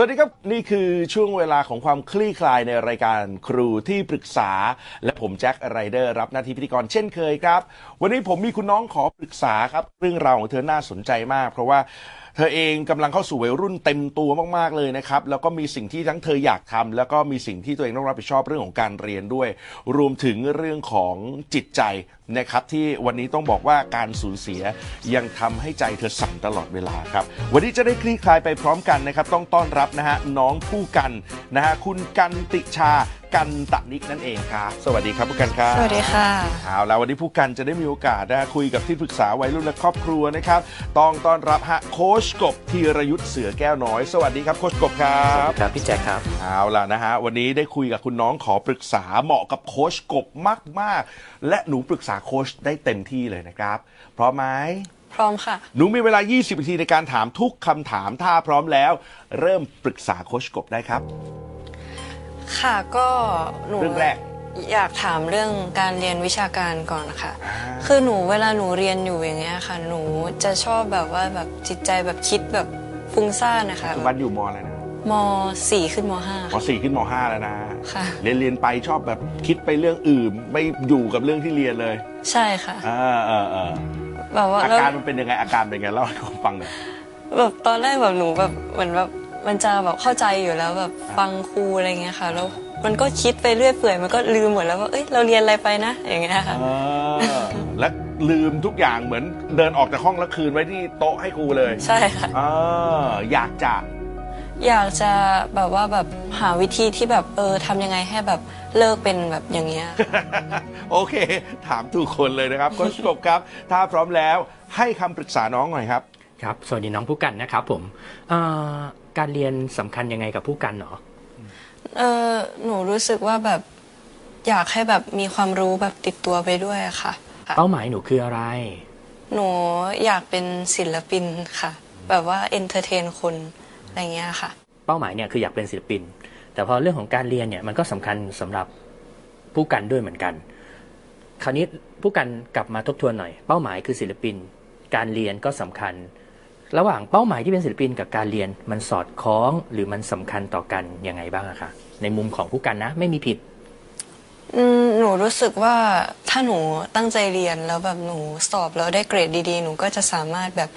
สวัสดีครับ นี่คือช่วงเวลาของความคลี่คลายในรายการครูที่ปรึกษา และผมแจ็คไรเดอร์รับหน้าที่พิธีกรเช่นเคยครับ วันนี้ผมมีคุณน้องขอปรึกษาครับ เรื่องราวของเธอน่าสนใจมาก เพราะว่า เธอเองกำลังเข้าสู่วัยรุ่นเต็มตัวมากๆเลยนะครับ แล้วก็มีสิ่งที่ทั้งเธออยากทำแล้วก็มีสิ่งที่ตัวเองต้องรับผิดชอบเรื่องของการเรียนด้วย รวมถึงเรื่องของจิตใจนะครับ ที่วันนี้ต้องบอกว่าการสูญเสียยังทำให้ใจเธอสั่นตลอดเวลาครับ วันนี้จะได้คลี่คลายไปพร้อมกันนะครับ ต้องต้อนรับนะฮะน้องผู้กันนะฮะคุณกันติชา กันตะนิกนั่นเองครับ สวัสดีครับผู้กันครับสวัสดีค่ะเอาแล้ววันนี้ผู้กันจะได้มีโอกาสนะคุยกับที่ปรึกษาวัยรุ่นและครอบครัวนะครับต้องต้อนรับฮะโค้ชกบธีรยุทธ์เสือแก้วน้อย สวัสดีครับโค้ชกบครับครับพี่แจ็คครับเอาล่ะนะฮะวันนี้ได้คุยกับคุณน้องขอปรึกษาเหมาะกับโค้ชกบมากๆ และหนูปรึกษาโค้ชได้เต็มที่เลยนะครับพร้อมไหมพร้อมค่ะ หนูมีเวลา 20 นาทีในการถามทุกคำถาม ถ้าพร้อมแล้ว เริ่มปรึกษาโค้ชกบได้ครับ ค่ะก็หนูเรื่องแรก อยากถามเรื่องการเรียนวิชาการก่อนค่ะอ่าคือหนูเวลาหนูเรียนอยู่อย่างเงี้ยค่ะ หนูจะชอบแบบว่าแบบจิตใจแบบคิดแบบฟุ้งซ่านนะคะปัจจุบันอยู่มอะไรนะมสี่ขึ้นมห้ามสี่ขึ้นมห้าแล้วนะค่ะเรียนเรียนไปชอบแบบคิดไปเรื่องอื่น ไม่อยู่กับเรื่องที่เรียนเลย ใช่ค่ะเออเออเออแบบว่าอาแล้วการมันเป็นยังไงอาการเป็นยังไงเล่าให้ผมฟังหน่อยแบบตอนแรกแบบหนูแบบเหมือนแบบ มันจะแบบเข้าใจอยู่แล้วแบบฟังครูอะไรเงี้ยค่ะแล้วมันก็คิดไปเรื่อยเปื่อยมันก็ลืมหมดแล้วว่าเอ้ยเราเรียนอะไรไปนะ อย่างเงี้ยค่ะเออและลืมทุกอย่างเหมือนเดินออกจากห้องแล้วคืนไว้ที่โต๊ะให้ครูเลยใช่ค่ะเอออยากจะอยากจะแบบว่าแบบหาวิธีที่แบบเออทำยังไงให้แบบเลิกเป็นแบบอย่างเงี้ย โอเค ถามทุกคนเลยนะครับโค้ชกบครับ ถ้าพร้อมแล้วให้คำปรึกษาน้องหน่อยครับ ครับ สวัสดีน้องผู้กันนะครับผมเอ่อ การเรียนสำคัญยังไงกับผู้กันเหรอ เออหนูรู้สึกว่าแบบอยากให้แบบมีความรู้แบบติดตัวไปด้วยอะค่ะค่ะ เป้าหมายหนูคืออะไร หนูอยากเป็นศิลปินค่ะ แบบว่า entertain คนอะไรเงี้ยค่ะ เป้าหมายเนี่ยคืออยากเป็นศิลปิน แต่พอเรื่องของการเรียนเนี่ยมันก็สำคัญสำหรับผู้กันด้วยเหมือนกัน คราวนี้ผู้กันกลับมาทบทวนหน่อย เป้าหมายคือศิลปิน การเรียนก็สำคัญ ระหว่างเป้าหมายที่เป็นศิลปินกับการเรียนมันสอดคล้องหรือมันสำคัญต่อกันยังไงบ้างอะคะในมุมของผู้กันนะ ไม่มีผิดอืมหนูรู้สึกว่าถ้าหนูตั้งใจเรียนแล้วแบบหนูสอบแล้วได้เกรดดีๆ หนูก็จะสามารถแบบ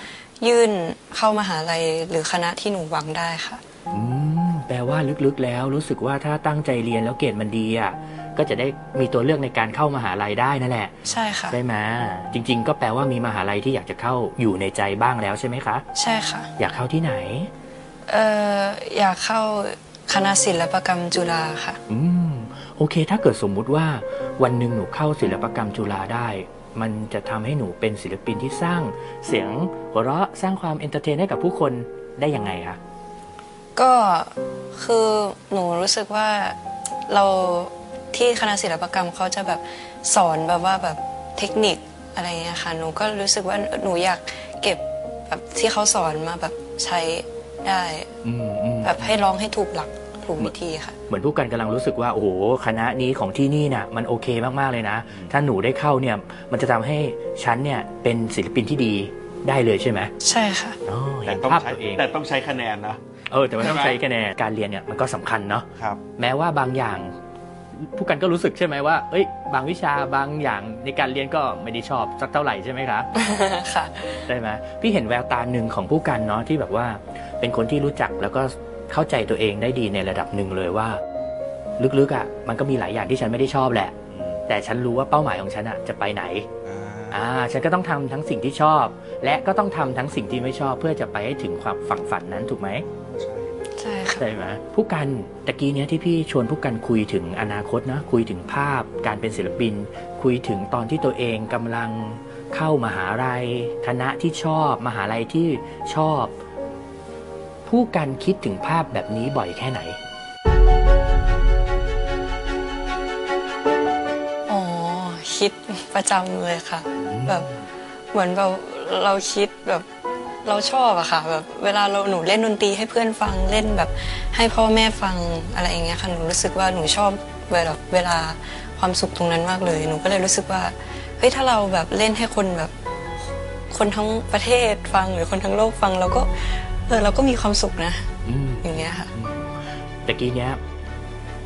ยื่นเข้ามหาลัยหรือคณะที่หนูหวังได้ค่ะอืมแปลว่าลึกๆแล้วรู้สึกว่าถ้าตั้งใจเรียนแล้วเกรดมันดีอะ ก็จะได้มีตัวเลือกในการเข้ามหาลัยได้นั่นแหละ ใช่ค่ะ ใช่ไหมจริง ๆ ก็แปลว่ามีมหาลัยที่อยากจะเข้าอยู่ในใจบ้างแล้วใช่ไหมคะ ใช่ค่ะ อยากเข้าที่ไหน เอ่อ อยากเข้าคณะศิลปกรรมจุฬาค่ะ อืม โอเค ถ้าเกิดสมมุติว่าวันหนึ่งหนูเข้าศิลปกรรมจุฬาได้ มันจะทำให้หนูเป็นศิลปินที่สร้างเสียงหัวเราะสร้างความ entertain ให้กับผู้คนได้ยังไงคะก็คือหนูรู้สึกว่าเรา ที่คณะศิลปกรรมเขาจะแบบสอนแบบว่าแบบเทคนิคอะไรเงี้ยค่ะหนูก็รู้สึกว่าหนูอยากเก็บแบบที่เขาสอนมาแบบใช้ได้อืมอืมแบบให้ร้องให้ถูกหลักถูกวิธีค่ะ เหมือนผู้กันกำลังรู้สึกว่า โอ้โหคณะนี้ของที่นี่น่ะมันโอเคมากๆเลยนะ ถ้าหนูได้เข้าเนี่ยมันจะทำให้ฉันเนี่ยเป็นศิลปินที่ดีได้เลยใช่ไหมใช่ค่ะอ๋อแต่เห็นต้องภาพใช้ตัวเองแต่ต้องใช้คะแนนนะเออแต่ว่าต้องใช้คะแนนการเรียนเนี่ยมันก็สำคัญเนาะครับแม้ว่าบางอย่าง ผู้กันก็รู้สึกใช่ไหมว่า เอ้ย บางวิชาบางอย่างในการเรียนก็ไม่ได้ชอบสักเท่าไหร่ใช่ไหมคะค่ะใช่ไหมพี่เห็นแววตาหนึ่งของผู้กันเนาะที่แบบว่า เป็นคนที่รู้จักแล้วก็เข้าใจตัวเองได้ดีในระดับหนึ่งเลยว่า ลึกๆอะมันก็มีหลายอย่างที่ฉันไม่ได้ชอบแหละ แต่ฉันรู้ว่าเป้าหมายของฉันอะจะไปไหนอ่าฉันก็ต้องทำทั้งสิ่งที่ชอบ และก็ต้องทำทั้งสิ่งที่ไม่ชอบเพื่อจะไปให้ถึงความฝังฝันนั้นถูกไหมใช่ค่ะใช่ไหมผู้กันตะกี้เนี้ยที่พี่ชวนผู้กันคุยถึงอนาคตนะคุยถึงภาพ การเป็นศิลปิน คุยถึงตอนที่ตัวเองกำลังเข้ามหาลัยคณะที่ชอบ มหาลัยที่ชอบ ผู้กันคิดถึงภาพแบบนี้บ่อยแค่ไหนอ๋อคิดประจำเลยค่ะ แบบเหมือนแบบเราคิดแบบ เราชอบอะค่ะแบบเวลาเราหนูเล่นดนตรีให้เพื่อนฟังเล่นแบบให้พ่อแม่ฟังอะไรอย่างเงี้ยค่ะหนูรู้สึกว่าหนูชอบเวลาเวลาความสุขตรงนั้นมากเลย หนูก็เลยรู้สึกว่าเฮ้ยถ้าเราแบบเล่นให้คนแบบคนทั้งประเทศฟังหรือคนทั้งโลกฟังเราก็เออเราก็มีความสุขนะอืมอย่างเงี้ยค่ะตะกี้เนี้ย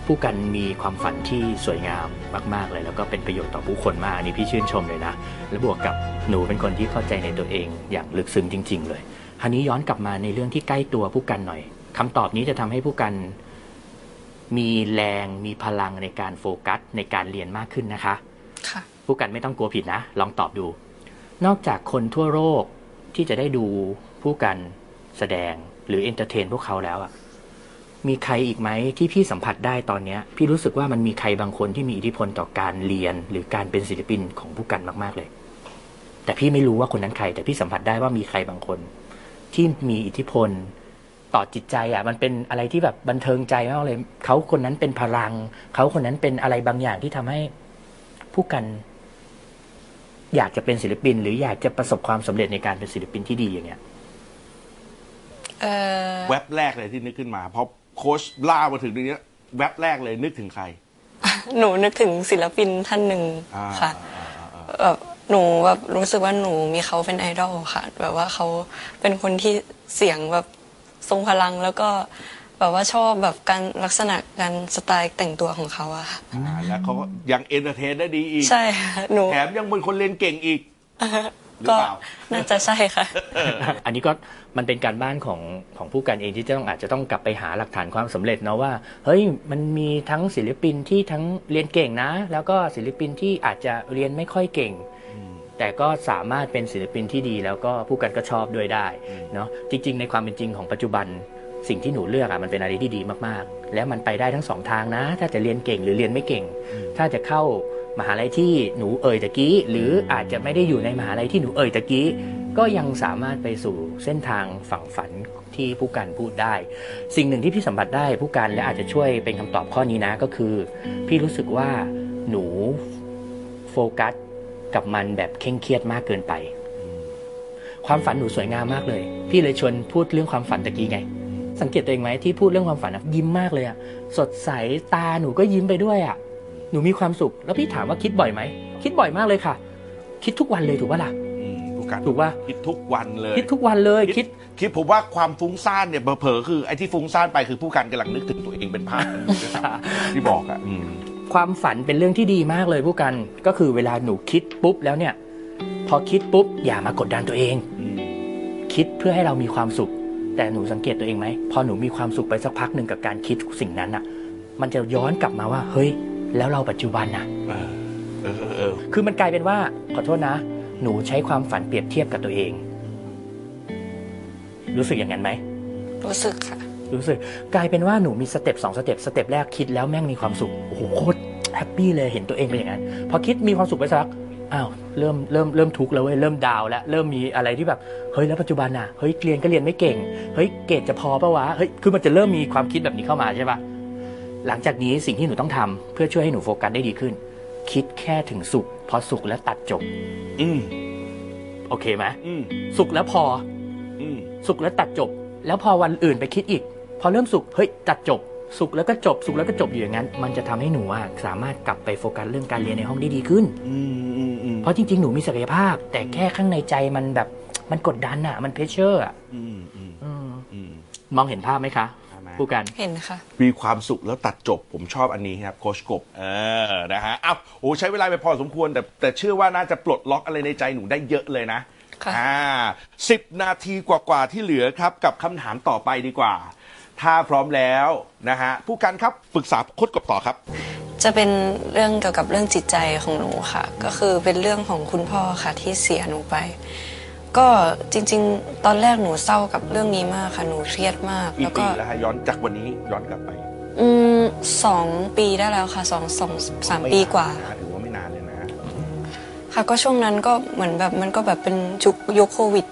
ผู้กันมีความฝันที่สวยงามมากๆเลย แล้วก็เป็นประโยชน์ต่อผู้คนมากอันนี้พี่ชื่นชมเลยนะ และบวกกับหนูเป็นคนที่เข้าใจในตัวเองอย่างลึกซึ้งจริง ๆ เลยคราวนี้ย้อนกลับมาในเรื่องที่ใกล้ตัวผู้กันหน่อยคำตอบนี้จะทำให้ผู้กันมีแรงมีพลังในการโฟกัสในการเรียนมากขึ้นนะคะค่ะผู้กันไม่ต้องกลัวผิดนะ ลองตอบดู นอกจากคนทั่วโลกที่จะได้ดูผู้กันแสดงหรือ entertain พวกเขาแล้วอะ มีใครอีกไหมที่พี่สัมผัสได้ตอนเนี้ย พี่รู้สึกว่ามันมีใครบางคนที่มีอิทธิพลต่อการเรียน หรือการเป็นศิลปินของผู้กันมาก ๆเลย แต่พี่ไม่รู้ว่าคนนั้นใคร แต่พี่สัมผัสได้ว่ามีใครบางคน ที่มีอิทธิพลต่อจิตใจอะ มันเป็นอะไรที่แบบบันเทิงใจมากเลยเขาคนนั้นเป็นพลังเขาคนนั้นเป็นอะไรบางอย่างที่ทำให้ผู้กัน อยากจะเป็นศิลปิน หรืออยากจะประสบความสำเร็จในการเป็นศิลปินที่ดีอย่างเงี้ยเออแว็บแรกเลยที่นึกขึ้นมาเพราะ โค้ชล่ามาถึงตรงนี้แว็บแรกเลยนึกถึงใคร หนูนึกถึงศิลปินท่านหนึ่งอ่าค่ะอ่าอ่าอ่าแบบหนูแบบรู้สึกว่าหนูมีเขาเป็นไอดอลค่ะ แบบว่าเขาเป็นคนที่เสียงแบบทรงพลังแล้วก็แบบว่าชอบแบบการลักษณะการสไตล์แต่งตัวของเขาอะค่ะอ่าแล้วเขาก็ยัง entertain ได้ดีอีก ใช่ค่ะหนู แถมยังเป็นคนเรียนเก่งอีก หรือก็เปล่า น่าจะใช่ค่ะ อันนี้ก็มันเป็นการบ้านของของผู้กันเองที่จะต้องอาจจะต้องกลับไปหาหลักฐานความสำเร็จเนาะว่า เฮ้ยมันมีทั้งศิลปินที่ทั้งเรียนเก่งนะ แล้วก็ศิลปินที่อาจจะเรียนไม่ค่อยเก่ง แต่ก็สามารถเป็นศิลปินที่ดี แล้วก็ผู้กันก็ชอบด้วยได้เนาะจริง ๆ ในความเป็นจริงของปัจจุบัน สิ่งที่หนูเลือกอะมันเป็นอะไรที่ดีมากๆ แล้วมันไปได้ทั้งสองทางนะ ถ้าจะเรียนเก่งหรือเรียนไม่เก่ง ถ้าจะเข้ามหาลัยที่หนูเอ่ยตะกี้ หรืออาจจะไม่ได้อยู่ในมหาลัยที่หนูเอ่ยตะกี้ ก็ยังสามารถไปสู่เส้นทางฝั่งฝันที่ผู้กันพูดได้ สิ่งหนึ่งที่พี่สัมผัสได้ผู้กันและอาจจะช่วยเป็นคำตอบข้อนี้นะก็คือ พี่รู้สึกว่าหนูโฟกัสกับมันแบบเคร่งเครียดมากเกินไป ความฝันหนูสวยงามมากเลย พี่เลยชวนพูดเรื่องความฝันตะกี้ไง สังเกตตัวเองไหมที่พูดเรื่องความฝันอะยิ้มมากเลยอะสดใสตาหนูก็ยิ้มไปด้วยอะหนูมีความสุข แล้วพี่ถามว่าคิดบ่อยไหมคิดบ่อยมากเลยค่ะ คิดทุกวันเลยถูกปะล่ะอืมผู้การถูกปะคิดทุกวันเลยคิดทุกวันเลยคิดคิดผมว่าความฟุ้งซ่านเนี่ยเผลอๆคือไอ้ที่ฟุ้งซ่านไปคือผู้การกำลังนึกถึงตัวเองเป็นภาพนั้นอยู่ด้วยซ้ำที่บอกอะอืมความฝันเป็นเรื่องที่ดีมากเลยผู้กันก็คือเวลาหนูคิดปุ๊บแล้วเนี่ย พอคิดปุ๊บอย่ามากดดันตัวเองอืมคิดเพื่อให้เรามีความสุข แต่หนูสังเกตตัวเองไหมพอหนูมีความสุขไปสักพักหนึ่งกับการคิดสิ่งนั้นอะ มันจะย้อนกลับมาว่า เฮ้ย แล้วเราปัจจุบันน่ะเออเออเออเออคือมันกลายเป็นว่าขอโทษนะ หนูใช้ความฝันเปรียบเทียบกับตัวเอง รู้สึกอย่างนั้นไหมรู้สึกค่ะรู้สึกกลายเป็นว่าหนูมี step สอง step step แรกคิดแล้วแม่งมีความสุขโอ้โหโคตร happy เลยเห็นตัวเองเป็นอย่างนั้นพอคิดมีความสุขไปสัก อ้าวเริ่มเริ่มเริ่มทุกข์แล้วเว้ยเริ่ม down แล้วเริ่มมีอะไรที่แบบเฮ้ยแล้วปัจจุบันน่ะเฮ้ยเรียนก็เรียนไม่เก่งเฮ้ยเกรดจะพอปะวะเฮ้ยคือมันจะเริ่มมีความคิดแบบนี้เข้ามาใช่ปะหลังจากนี้สิ่งที่หนูต้องทำเพื่อช่วยให้หนูโฟกัสได้ดีขึ้น คิดแค่ถึงสุข พอสุขแล้วตัดจบ อืมโอเคไหมอืมสุขแล้วพอ อืมสุขแล้วตัดจบ แล้วพอวันอื่นไปคิดอีก พอเริ่มสุขเฮ้ยตัดจบ สุขแล้วก็จบสุขแล้วก็จบอยู่อย่างนั้น มันจะทำให้หนูอะสามารถกลับไปโฟกัสเรื่องการเรียนในห้องได้ดีขึ้นอืมอืมอืมเพราะจริง ๆ หนูมีศักยภาพ แต่แค่ข้างในใจมันแบบมันกดดันอะมันเพชเชอร์อะอืมอืมอืมอืมมองเห็นภาพไหมคะใช่ไหมผู้กันเห็นค่ะ มีความสุขแล้วตัดจบผมชอบอันนี้ครับโคชกบเออนะฮะอ้าวโอ้ใช้เวลาไปพอสมควรแต่แต่เชื่อว่าน่าจะปลดล็อกอะไรในใจหนูได้เยอะเลยนะค่ะอ่าสิบนาทีกว่าๆที่เหลือครับ กับคำถามต่อไปดีกว่า ถ้าพร้อมแล้วนะฮะผู้กันครับปรึกษาโคชกบต่อครับ จะเป็นเรื่องเกี่ยวกับเรื่องจิตใจของหนูค่ะ ก็คือเป็นเรื่องของคุณพ่อค่ะที่เสียหนูไป ก็จริง ๆ ตอนแรกหนูเศร้ากับเรื่องนี้มากค่ะหนูเครียดมาก อีแล้กวปีก็แล้วฮะย้อนจากวันนี้ย้อนกลับไป อืมสองปีได้แล้วค่ะสองสองสามปีกว่า ไม่นนนะถือว่าไม่นานเลยนะ ค่ะก็ช่วงนั้นก็เหมือนแบบมันก็แบบเป็นยุคยุคโควิด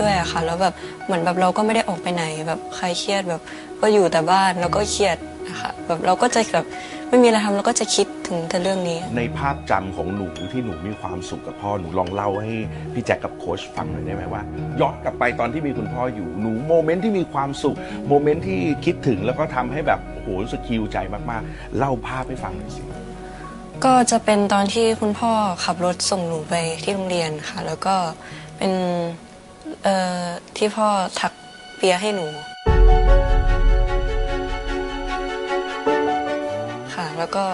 ด้วยอะค่ะ แล้วแบบเหมือนแบบเราก็ไม่ได้ออกไปไหนแบบใครเครียดแบบ ก็อยู่แต่บ้านแล้วก็เครียดนะคะแบบเราก็จะแบบไม่มีอะไรทำเราก็จะคิดถึงแต่เรื่องนี้ ในภาพจำของหนูที่หนูมีความสุขกับพ่อหนูลองเล่าให้พี่แจ็คกับโค้ชฟังหน่อยได้ไหมว่าย้อนกลับไปตอนที่มีคุณพ่ออยู่หนูโมเมนต์ที่มีความสุขโมเมนต์ที่คิดถึงแล้วก็ทำให้แบบโอ้โหรู้สึกคิวใจมากๆ เล่าภาพให้ฟังหน่อยสิ ก็จะเป็นตอนที่คุณพ่อขับรถส่งหนูไปที่โรงเรียนค่ะ แล้วก็เป็นที่พ่อถักเปียให้หนู ค่ะ แล้วก็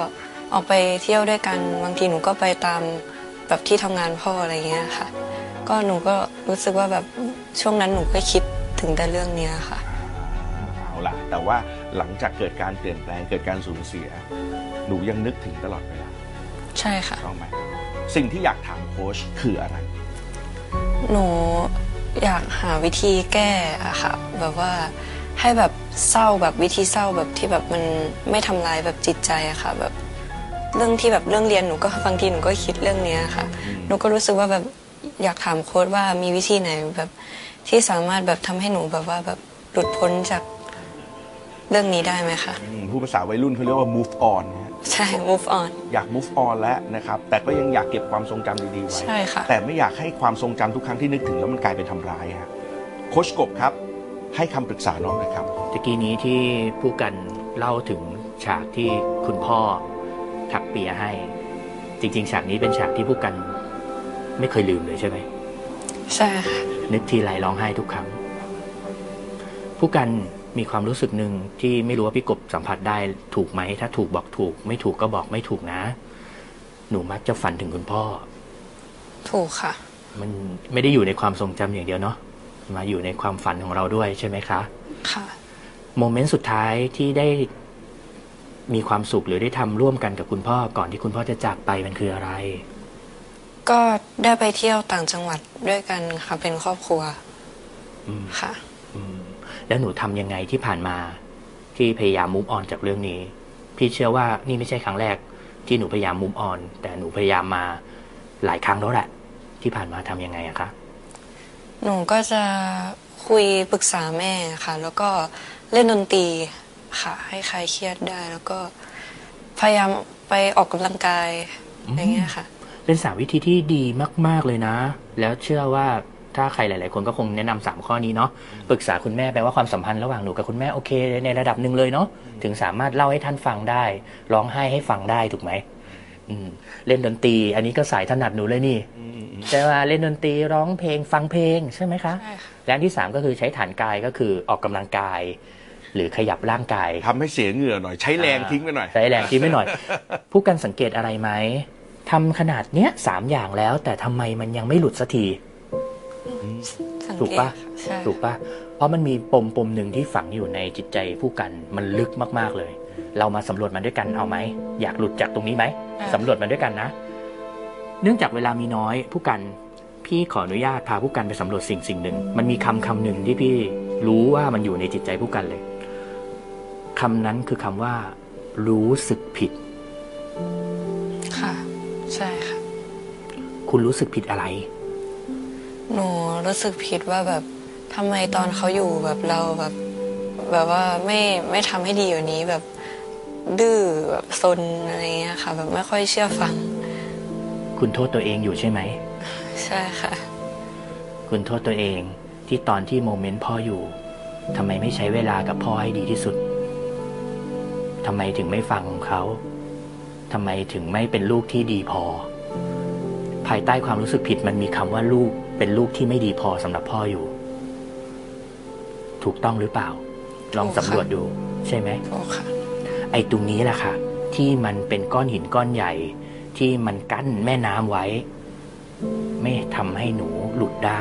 ออกไปเที่ยวด้วยกันบางทีหนูก็ไปตามแบบที่ทำงานพ่ออะไรเงี้ยค่ะ ก็หนูก็รู้สึกว่าแบบช่วงนั้นหนูก็คิดถึงแต่เรื่องเนี้ยค่ะเอาล่ะแต่ว่าหลังจากเกิดการเปลี่ยนแปลงเกิดการสูญเสีย หนูยังนึกถึงตลอดเวลา ใช่ค่ะ ต้องไหมสิ่งที่อยากถามโค้ชคืออะไร หนูอยากหาวิธีแก้อะค่ะ แบบว่าให้แบบเศร้าแบบวิธีเศร้าแบบที่แบบมันไม่ทำลายแบบจิตใจอะค่ะ แบบเรื่องที่แบบเรื่องเรียนหนูก็บางทีหนูก็คิดเรื่องเนี้ยค่ะ หนูก็รู้สึกว่าแบบอยากถามโค้ดว่ามีวิธีไหนแบบที่สามารถแบบทำให้หนูแบบว่าแบบหลุดพ้นจาก เรื่องนี้ได้ไหมคะอืมผู้ภาษาวัยรุ่นเขาเรียกว่า move on นะฮะใช่ move on อยาก move on แล้วนะครับ แต่ก็ยังอยากเก็บความทรงจำดีๆไว้ ใช่ค่ะ แต่ไม่อยากให้ความทรงจำทุกครั้งที่นึกถึงแล้วมันกลายเป็นทำร้ายฮะโค้ชกบครับ ให้คำปรึกษาน้องหนะครับ ตะกี้นี้ที่ผู้กันเล่าถึงฉากที่คุณพ่อถักเปียให้ จริง ๆ ฉากนี้เป็นฉากที่ผู้กันไม่เคยลืมเลยใช่ไหม ใช่ค่ะ นึกทีไรร้องไห้ทุกครั้ง ผู้กัน มีความรู้สึกหนึ่งที่ไม่รู้ว่าพี่กบสัมผัสได้ถูกไหม ถ้าถูกบอกถูก ไม่ถูกก็บอกไม่ถูกนะ หนูมักจะฝันถึงคุณพ่อ ถูกค่ะ มันไม่ได้อยู่ในความทรงจำอย่างเดียวเนาะมาอยู่ในความฝันของเราด้วยใช่ไหมคะ ค่ะ โมเมนต์สุดท้ายที่ได้มีความสุขหรือได้ทำร่วมกันกับคุณพ่อก่อนที่คุณพ่อจะจากไปมันคืออะไร ก็ได้ไปเที่ยวต่างจังหวัดด้วยกันค่ะ เป็นครอบครัวอืมค่ะอืม แล้วหนูทำยังไงที่ผ่านมา ที่พยายามมุ v ออนจากเรื่องนี้ พี่เชื่อว่านี่ไม่ใช่ครั้งแรก ที่หนูพยายามมุ v ออน แต่หนูพยายามมาหลายครั้งแล้วแหละ ที่ผ่านมาทำยังไงอะคะหนูก็จะคุยปรึกษาแม่ค่ะ แล้วก็เล่นดนตรีค่ะ ให้คลายเครียดได้ แล้วก็พยายามไปออกกำลังกายอืมอย่างเงี้ยค่ะ เป็นสามวิธีที่ดีมาก ๆเลยนะ แล้วเชื่อว่า ถ้าใครหลาย ๆ คนก็คงแนะนำสามข้อนี้เนาะปรึกษาคุณแม่แปลว่าความสัมพันธ์ระหว่างหนูกับคุณแม่โอเค ในระดับหนึ่งเลยเนาะถึงสามารถเล่าให้ท่านฟังได้ร้องไห้ให้ฟังได้ถูกไหมอืมเล่นดนตรี อันนี้ก็สายถนัดหนูเลยนี่ใช่ไหมเล่นดนตรีร้องเพลงฟังเพลงใช่ไหมคะใช่ค่ะและอันที่สามก็คือใช้ฐานกายก็คือออกกำลังกายหรือขยับร่างกายทำให้เสียเหงื่อหน่อยใช้แรงทิ้งไปหน่อยใช้แรงทิ้งไม่หน่อย ผู้กันสังเกตอะไรไหมทำขนาดเนี้ยสามอย่างแล้ว แต่ทำไมมันยังไม่หลุดสักที สังถูกเกตปะค่ะใช่ถูกปะเพราะมันมีปมปมหนึ่งที่ฝังอยู่ในจิตใจผู้กันมันลึกมากๆเลย เรามาสำรวจมันด้วยกันเอาไหมอยากหลุดจากตรงนี้ไหมสำรวจมันด้วยกันนะ เนื่องจากเวลามีน้อยผู้กัน พี่ขออนุญาตพาผู้กันไปสำรวจสิ่งสิ่งหนึ่ง มันมีคำคำหนึ่งที่พี่รู้ว่ามันอยู่ในจิตใจผู้กันเลยคำนั้นคือคำว่า รู้สึกผิด ค่ะ ใช่ค่ะ คุณรู้สึกผิดอะไร หนูรู้สึกผิดว่าแบบทำไมตอนเขาอยู่แบบเราแบบแบบว่าไม่ไม่ทำให้ดีกว่านี้แบบดื้อแบบซนอะไรเงี้ยค่ะ แบบไม่ค่อยเชื่อฟัง คุณโทษตัวเองอยู่ใช่ไหม ใช่ค่ะ คุณโทษตัวเองที่ตอนที่โมเมนต์พ่ออยู่ทำไมไม่ใช้เวลากับพ่อให้ดีที่สุดทำไมถึงไม่ฟังเขาทำไมถึงไม่เป็นลูกที่ดีพอ ภายใต้ความรู้สึกผิดมันมีคำว่าลูก เป็นลูกที่ไม่ดีพอสำหรับพ่ออยู่ ถูกต้องหรือเปล่า ลองสำรวจดู ใช่ไหมถูกค่ะ ไอ้ตรงนี้แหละค่ะ ที่มันเป็นก้อนหินก้อนใหญ่ ที่มันกั้นแม่น้ำไว้ ไม่ทำให้หนูหลุดได้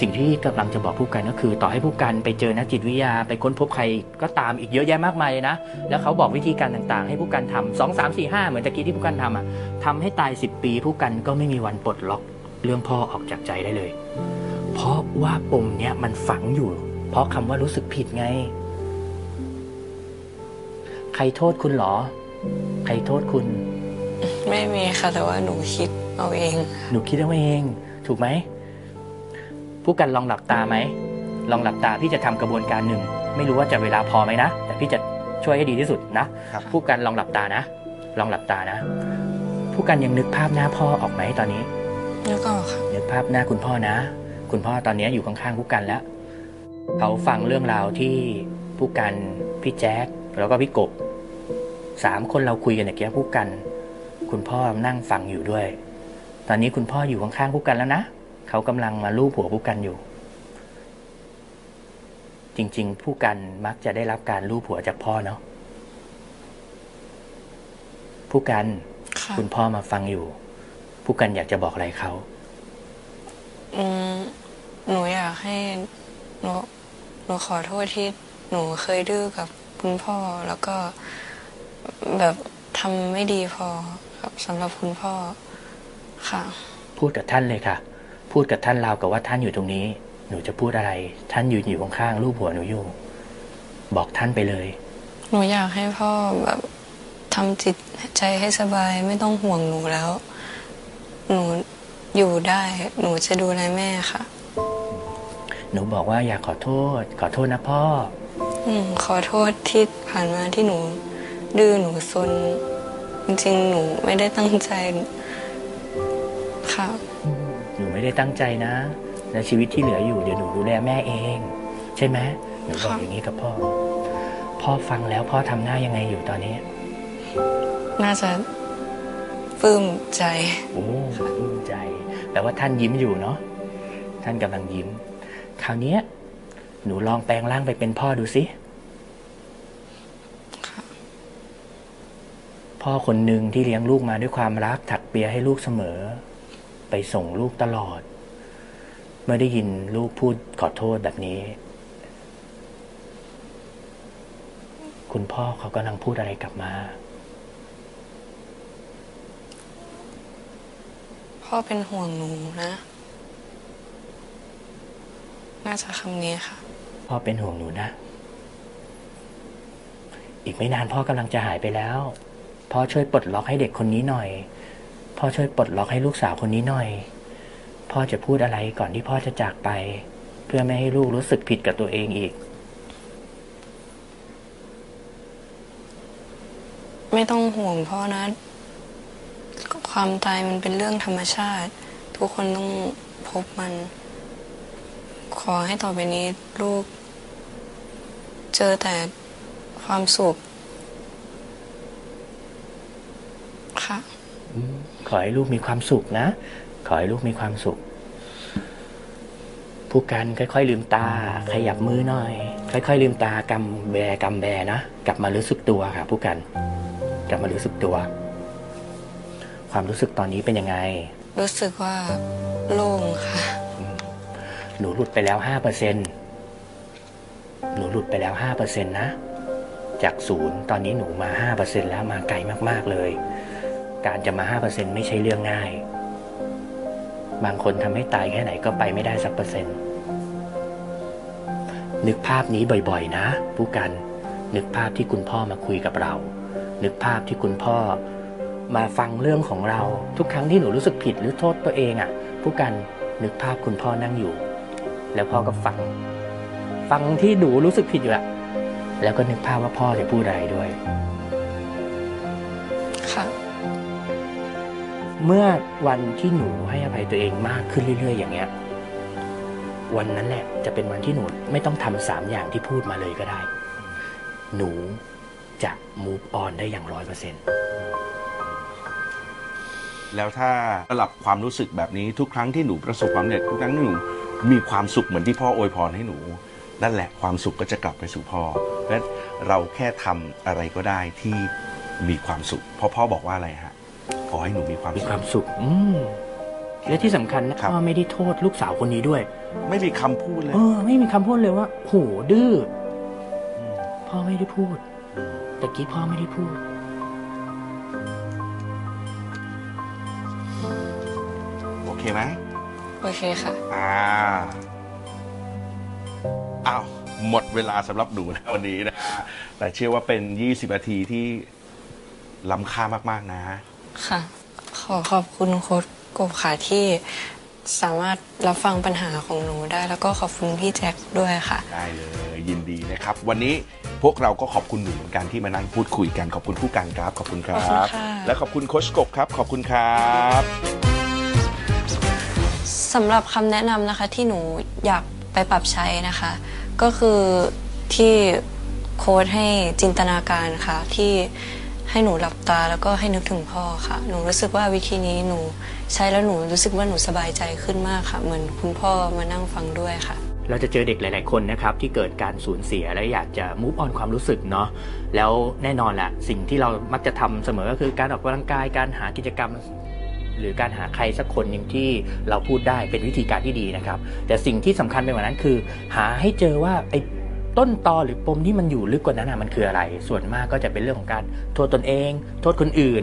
สิ่งที่กำลังจะบอกผู้กันก็คือ ต่อให้ผู้กันไปเจอนักจิตวิทยาไปค้นพบใครก็ตามอีกเยอะแยะมากมายเลยนะ แล้วเขาบอกวิธีการต่างๆ ให้ผู้กันทำสองสามสี่ห้าเหมือนตะกี้ที่ผู้กันทำอะทำให้ตายสิบปีผู้กันก็ไม่มีวันปลดล็อก เรื่องพ่อออกจากใจได้เลย เพราะว่าปมเนี้ยมันฝังอยู่ เพราะคำว่ารู้สึกผิดไง ใครโทษคุณเหรอ ใครโทษคุณ ไม่มีค่ะแต่ว่าหนูคิดเอาเอง หนูคิดเอาเอง ถูกไหมผู้กันลองหลับตาไหมลองหลับตาพี่จะทำกระบวนการหนึ่ง ไม่รู้ว่าจะเวลาพอไหมนะ แต่พี่จะช่วยให้ดีที่สุดนะครับผู้กันลองหลับตานะ ลองหลับตานะ ผู้กันยังนึกภาพหน้าพ่อออกไหมตอนนี้ แล้วก็ค่ะนึกภาพหน้าคุณพ่อนะ คุณพ่อตอนนี้อยู่ข้างๆผู้กันแล้ว เขาฟังเรื่องราวที่ผู้กันพี่แจ๊คแล้วก็พี่กบสามคนเราคุยกันอย่างเงี้ยผู้กัน คุณพ่อนั่งฟังอยู่ด้วย ตอนนี้คุณพ่ออยู่ข้างๆผู้กันแล้วนะเขากำลังมาลูบหัวผู้กันอยู่ จริง ๆ ผู้กันมักจะได้รับการลูบหัวจากพ่อเนาะผู้กันค่ะคุณพ่อมาฟังอยู่ ผู้กันอยากจะบอกอะไรเขาอืมหนูอยากให้หนูหนูขอโทษที่หนูเคยดื้อกับคุณพ่อแล้วก็แบบทำไม่ดีพอครับสำหรับคุณพ่อค่ะ พูดกับท่านเลยค่ะ พูดกับท่านราวกับว่าท่านอยู่ตรงนี้ หนูจะพูดอะไร ท่านยืนอยู่ข้างๆรูปหัวหนูอยู่ บอกท่านไปเลย หนูอยากให้พ่อแบบทำจิตใจให้สบายไม่ต้องห่วงหนูแล้ว หนูอยู่ได้ หนูจะดูแลแม่ค่ะ หนูบอกว่าอยากขอโทษ ขอโทษนะพ่อ อืมขอโทษที่ผ่านมาที่หนู ดื้อหนูซนจริงๆ หนูไม่ได้ตั้งใจค่ะ หนูไม่ได้ตั้งใจนะ และชีวิตที่เหลืออยู่เดี๋ยวหนูดูแลแม่เอง ใช่ไหมหนูบอกค่ะอย่างนี้กับพ่อ พ่อฟังแล้วพ่อทำหน้ายังไงอยู่ตอนนี้ น่าจะ ปลื้มใจ โอ้ปลื้มใจแปลว่าท่านยิ้มอยู่เนาะท่านกำลังยิ้ม คราวนี้หนูลองแปลงร่างไปเป็นพ่อดูสิพ่อคนหนึ่งที่เลี้ยงลูกมาด้วยความรักถักเปียให้ลูกเสมอ ไปส่งลูกตลอด เมื่อได้ยินลูกพูดขอโทษแบบนี้ คุณพ่อเขากำลังพูดอะไรกลับมา พ่อเป็นห่วงหนูนะ น่าจะคำนี้ค่ะ พ่อเป็นห่วงหนูนะ อีกไม่นานพ่อกำลังจะหายไปแล้ว พ่อช่วยปลดล็อกให้เด็กคนนี้หน่อย พ่อช่วยปลดล็อกให้ลูกสาวคนนี้หน่อย พ่อจะพูดอะไรก่อนที่พ่อจะจากไป เพื่อไม่ให้ลูกรู้สึกผิดกับตัวเองอีก ไม่ต้องห่วงพ่อนะ ความตายมันเป็นเรื่องธรรมชาติ ทุกคนต้องพบมัน ขอให้ต่อไปนี้ลูก เจอแต่ความสุข ค่ะ ขอให้ลูกมีความสุขนะ ขอให้ลูกมีความสุข ผู้กันค่อยๆลืมตา ขยับมือหน่อย ค่อยๆลืมตากำแบกำแบนะ กลับมารู้สึกตัวค่ะ ผู้กัน กลับมารู้สึกตัว ความรู้สึกตอนนี้เป็นยังไง รู้สึกว่าโล่งค่ะ หนูหลุดไปแล้วห้าเปอร์เซ็นหนูหลุดไปแล้วห้าเปอร์เซ็นนะ จากศูนย์ตอนนี้หนูมาห้าเปอร์เซ็นแล้วมาไกลมาก ๆ เลย การจะมาห้าเปอร์เซ็นไม่ใช่เรื่องง่าย บางคนทำให้ตายแค่ไหนก็ไปไม่ได้สักเปอร์เซ็นต์นึกภาพนี้บ่อยๆ นะ ผู้กัน นึกภาพที่คุณพ่อมาคุยกับเรา นึกภาพที่คุณพ่อ มาฟังเรื่องของเรา ทุกครั้งที่หนูรู้สึกผิดหรือโทษตัวเองอะ่ะ ผู้กันนึกภาพคุณพ่อนั่งอยู่ แล้วพ่อก็ฟัง ฟังที่หนูรู้สึกผิดอยู่อะแล้วก็นึกภาพว่าพ่อจะพูดอะไรด้วย ค่ะ เมื่อวันที่หนูให้อภัยตัวเองมากขึ้นเรื่อย ๆ อย่างเงี้ย วันนั้นแหละจะเป็นวันที่หนูไม่ต้องทำสามอย่างที่พูดมาเลยก็ได้ หนูจะ move on ได้อย่างร้อยเปอร์เซ็นต์ แล้วถ้าสลับความรู้สึกแบบนี้ทุกครั้งที่หนูประสบความสำเร็จทุกครั้งที่หนูมีความสุขเหมือนที่พ่ออวยพรให้หนู นั่นแหละความสุขก็จะกลับไปสู่พ่อและเราแค่ทำอะไรก็ได้ที่มีความสุขเพราะพ่อบอกว่าอะไรฮะขอให้หนูมีความมีสุคขวามสุข อืมและที่สำคัญนะครับ พ่อไม่ได้โทษลูกสาวคนนี้ด้วย ไม่มีคำพูดเลย เออ ไม่มีคำพูดเลยว่าโหดื้ออพ่อไม่ได้พูดมตะกี้พ่อไม่ได้พูด ไหมโอเคค่ะ อ่าอ้าวหมดเวลาสำหรับหนูนะวันนี้นะแต่เชื่อว่าเป็น 20นาทีที่ล้ำค่ามาก ๆ นะ ค่ะ ขอขอบคุณโค้ดกบค่ะที่สามารถรับฟังปัญหาของหนูได้ แล้วก็ขอบคุณพี่แจ็คด้วยค่ะ ได้เลยยินดีนะครับ วันนี้พวกเราก็ขอบคุณหนูเหมือนกันที่มานั่งพูดคุยกันขอบคุณผู้กันครับ ขอบคุณครัขอบคุณบ ค่ะ และขอบคุณโคชกบครับ ขอบคุณครับ สำหรับคำแนะนำนะคะที่หนูอยากไปปรับใช้นะคะ ก็คือที่โค้ดให้จินตนาการค่ะ ที่ให้หนูหลับตาแล้วก็ให้นึกถึงพ่อค่ะ หนูรู้สึกว่าวิธีนี้หนูใช้แล้วหนูรู้สึกว่าหนูสบายใจขึ้นมากค่ะ เหมือนคุณพ่อมานั่งฟังด้วยค่ะ เราจะเจอเด็กหลาย ๆ คนนะครับที่เกิดการสูญเสียและอยากจะ move on ความรู้สึกเนาะแล้วแน่นอนแหละสิ่งที่เรามักจะทำเสมอก็คือการออกกำลังกายการหากิจกรรม หรือการหาใครสักคนหนึ่งที่เราพูดได้เป็นวิธีการที่ดีนะครับ แต่สิ่งที่สำคัญไปกว่านั้นคือ หาให้เจอว่าไอ้ต้นตอหรือปมที่มันอยู่ลึกกว่านั้นนะมันคืออะไร ส่วนมากก็จะเป็นเรื่องของการโทษตนเอง โทษคนอื่น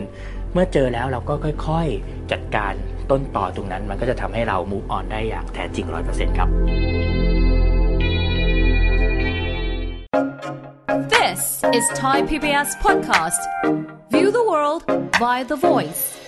เมื่อเจอแล้วเราก็ค่อยๆ จัดการต้นตอตรงนั้น มันก็จะทำให้เรา move on ได้อย่างแท้จริง 100%ครับ This is Thai PBS podcast. View the world via the voice.